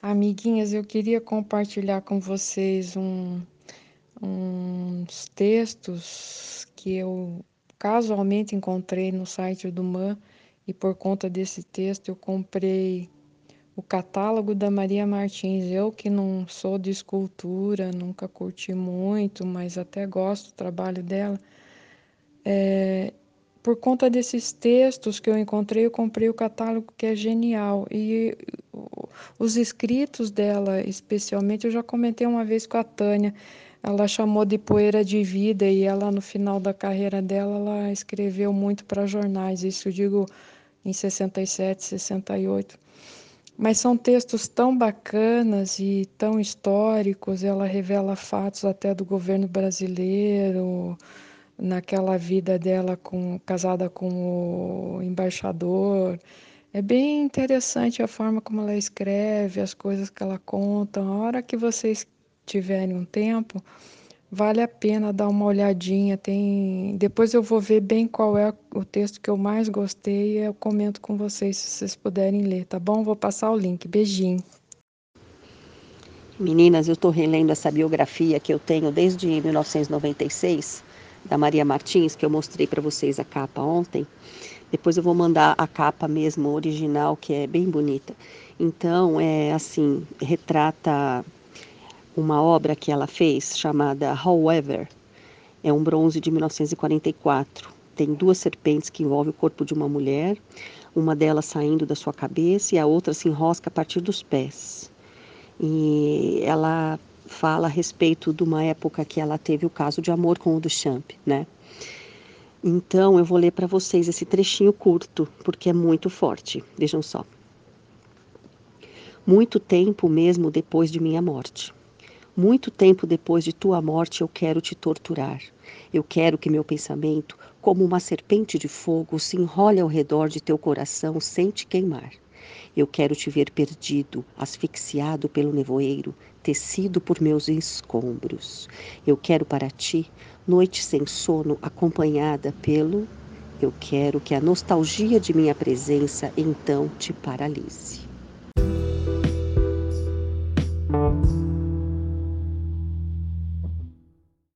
Amiguinhas, eu queria compartilhar com vocês um, uns textos que eu casualmente encontrei no site do MAN e por conta desse texto eu comprei o catálogo da Maria Martins. Eu que não sou de escultura, nunca curti muito, mas até gosto do trabalho dela. É, por conta desses textos que eu encontrei, eu comprei o catálogo que é genial. E os escritos dela, especialmente, eu já comentei uma vez com a Tânia. Ela chamou de poeira de vida e ela, no final da carreira dela, ela escreveu muito para jornais. Isso eu digo em 67, 68. Mas são textos tão bacanas e tão históricos. Ela revela fatos até do governo brasileiro naquela vida dela com casada com o embaixador. É bem interessante a forma como ela escreve, as coisas que ela conta. A hora que vocês tiverem um tempo, vale a pena dar uma olhadinha. Tem, depois eu vou ver bem qual é o texto que eu mais gostei e eu comento com vocês se vocês puderem ler, tá bom? Vou passar o link. Beijinho. Meninas, eu estou relendo essa biografia que eu tenho desde 1996 da Maria Martins, que eu mostrei para vocês a capa ontem. Depois eu vou mandar a capa mesmo original, que é bem bonita. Então, é assim, retrata uma obra que ela fez chamada However. É um bronze de 1944. Tem duas serpentes que envolvem o corpo de uma mulher, uma delas saindo da sua cabeça e a outra se enrosca a partir dos pés. E ela fala a respeito de uma época que ela teve o caso de amor com o Duchamp, né? Então eu vou ler para vocês esse trechinho curto, porque é muito forte. Vejam só. Muito tempo mesmo depois de minha morte. Muito tempo depois de tua morte eu quero te torturar. Eu quero que meu pensamento, como uma serpente de fogo, se enrole ao redor de teu coração sem te queimar. Eu quero te ver perdido, asfixiado pelo nevoeiro, tecido por meus escombros. Eu quero para ti noite sem sono acompanhada pelo eu quero que a nostalgia de minha presença então te paralise.